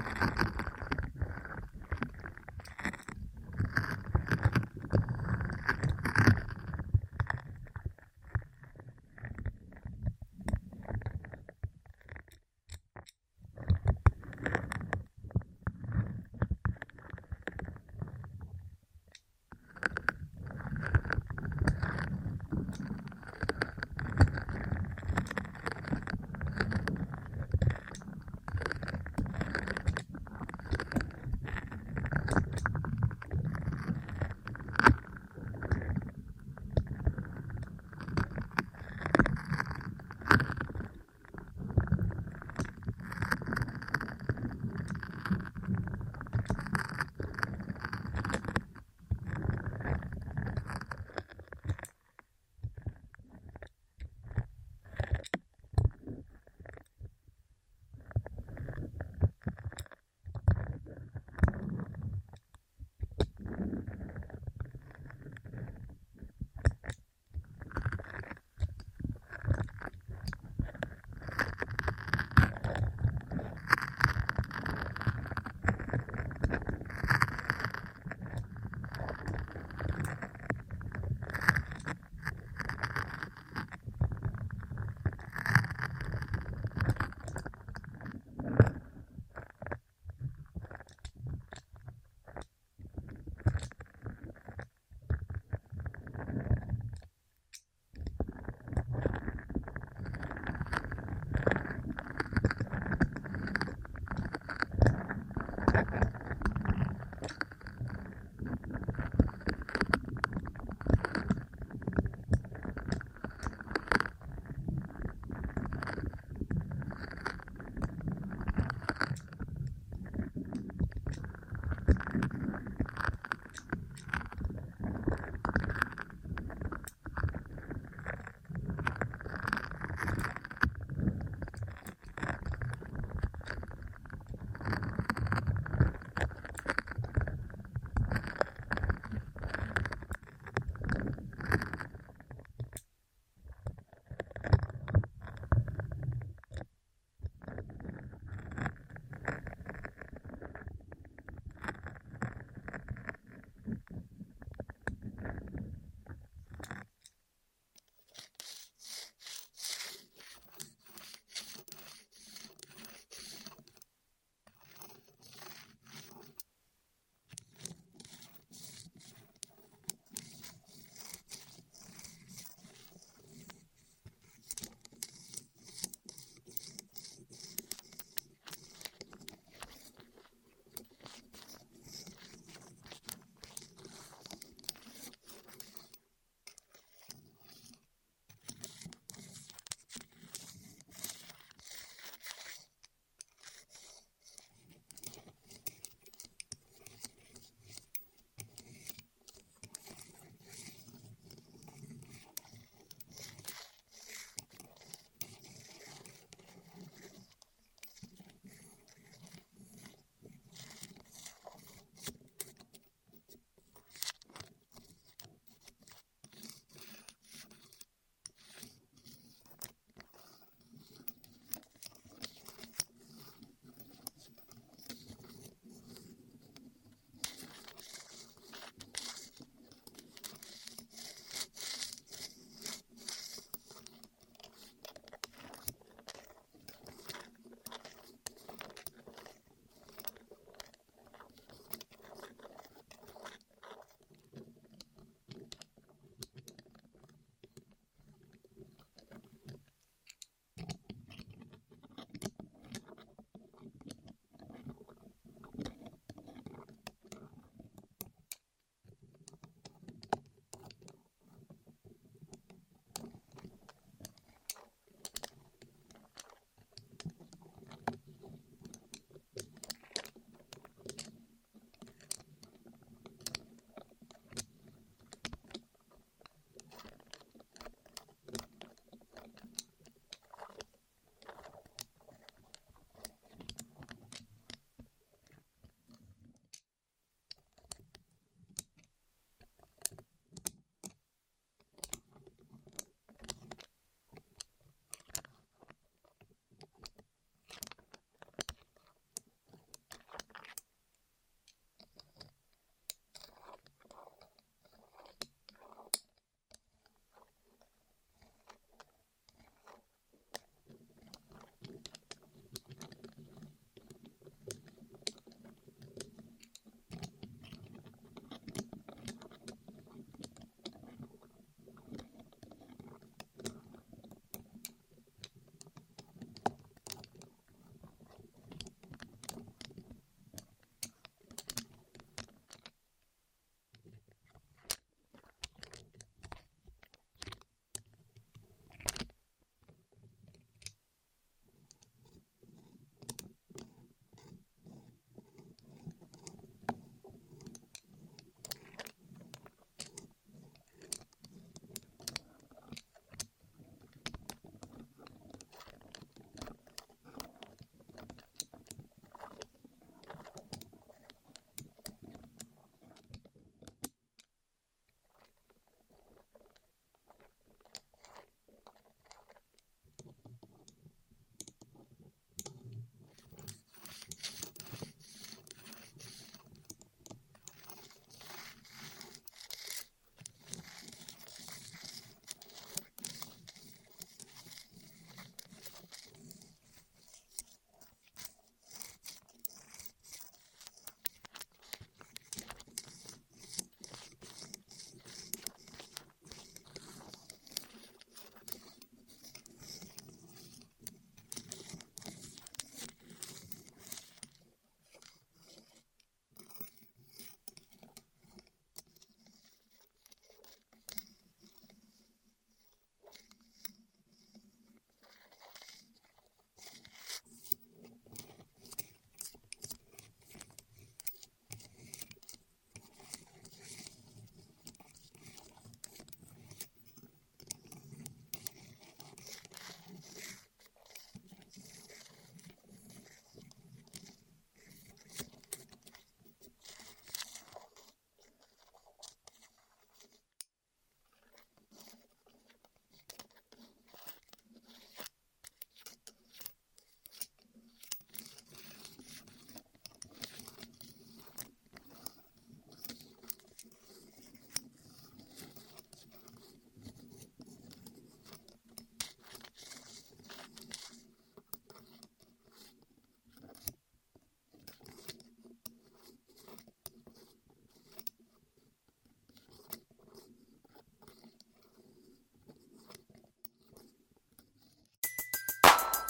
Thank you.